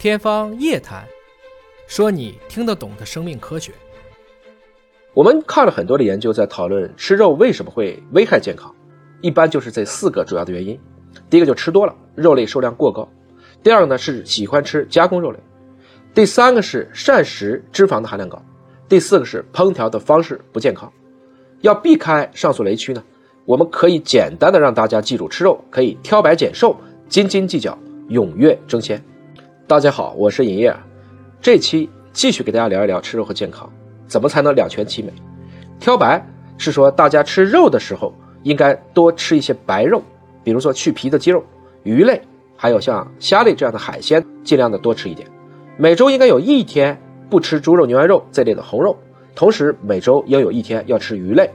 天方夜谭，说你听得懂的生命科学。我们看了很多的研究，在讨论吃肉为什么会危害健康，一般就是这四个主要的原因。第一个就吃多了，肉类数量过高；第二个呢是喜欢吃加工肉类；第三个是膳食脂肪的含量高；第四个是烹调的方式不健康。要避开上述雷区呢，我们可以简单的让大家记住：吃肉可以挑白拣瘦，斤斤计较，踊跃争先。大家好，我是尹烨，这期继续给大家聊一聊吃肉和健康，怎么才能两全其美？挑白是说大家吃肉的时候应该多吃一些白肉，比如说去皮的鸡肉、鱼类，还有像虾类这样的海鲜，尽量的多吃一点。每周应该有一天不吃猪肉、牛羊肉这类的红肉，同时每周应有一天要吃鱼类，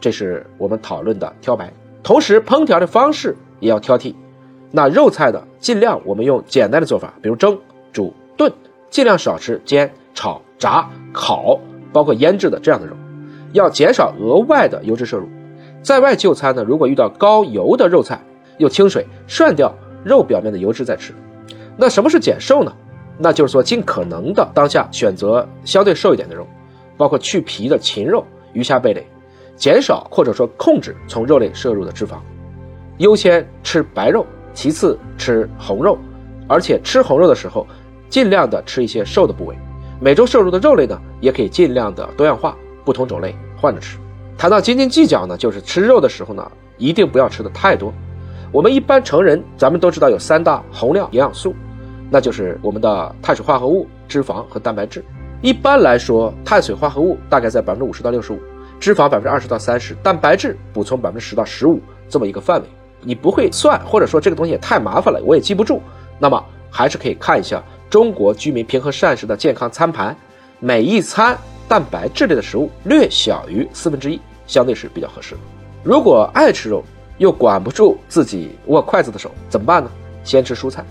这是我们讨论的挑白。同时烹调的方式也要挑剔。那肉菜的尽量我们用简单的做法，比如蒸、煮、炖，尽量少吃煎、炒、炸、烤，包括腌制的这样的肉，要减少额外的油脂摄入。在外就餐呢，如果遇到高油的肉菜，用清水涮掉肉表面的油脂再吃。那什么是减瘦呢？那就是说尽可能的当下选择相对瘦一点的肉，包括去皮的禽肉、鱼虾贝类，减少或者说控制从肉类摄入的脂肪，优先吃白肉。其次吃红肉，而且吃红肉的时候，尽量的吃一些瘦的部位。每周摄入的肉类呢，也可以尽量的多样化，不同种类换着吃。谈到斤斤计较呢，就是吃肉的时候呢，一定不要吃的太多。我们一般成人，咱们都知道有三大宏量营养素，那就是我们的碳水化合物、脂肪和蛋白质。一般来说，碳水化合物大概在百分之五十到六十五，脂肪百分之二十到三十，蛋白质补充百分之十到十五这么一个范围。你不会算，或者说这个东西也太麻烦了，我也记不住。那么还是可以看一下中国居民平衡膳食的健康餐盘，每一餐蛋白质类的食物略小于四分之一，相对是比较合适的。如果爱吃肉又管不住自己握筷子的手，怎么办呢？先吃蔬菜，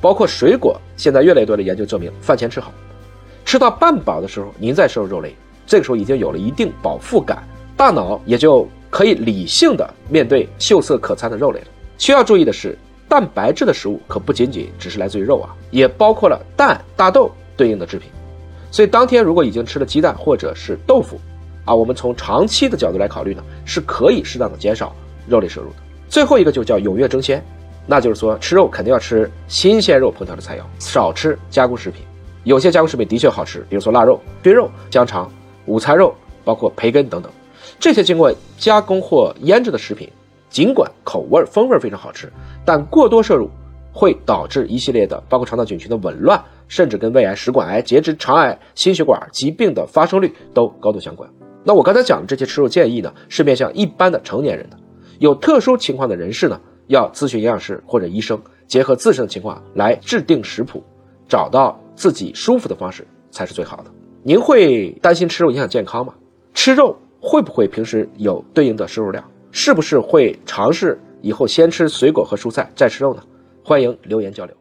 包括水果。现在越来越多的研究证明，饭前吃好，吃到半饱的时候，您再摄入肉类，这个时候已经有了一定饱腹感，大脑也就。可以理性的面对秀色可餐的肉类了。需要注意的是，蛋白质的食物可不仅仅只是来自于肉啊，也包括了蛋、大豆对应的制品。所以当天如果已经吃了鸡蛋或者是豆腐，啊，我们从长期的角度来考虑呢，是可以适当的减少肉类摄入的。最后一个就叫踊跃争先，那就是说吃肉肯定要吃新鲜肉烹调的菜肴，少吃加工食品。有些加工食品的确好吃，比如说腊肉、熏肉、香肠、午餐肉，包括培根等等。这些经过加工或腌制的食品，尽管口味风味非常好吃，但过多摄入会导致一系列的包括肠道菌群的紊乱，甚至跟胃癌、食管癌、结直肠癌、心血管疾病的发生率都高度相关。那我刚才讲的这些吃肉建议呢，是面向一般的成年人的，有特殊情况的人士呢，要咨询营养师或者医生，结合自身的情况来制定食谱，找到自己舒服的方式才是最好的。您会担心吃肉影响健康吗？吃肉。会不会平时有对应的摄入量？是不是会尝试以后先吃水果和蔬菜再吃肉呢？欢迎留言交流。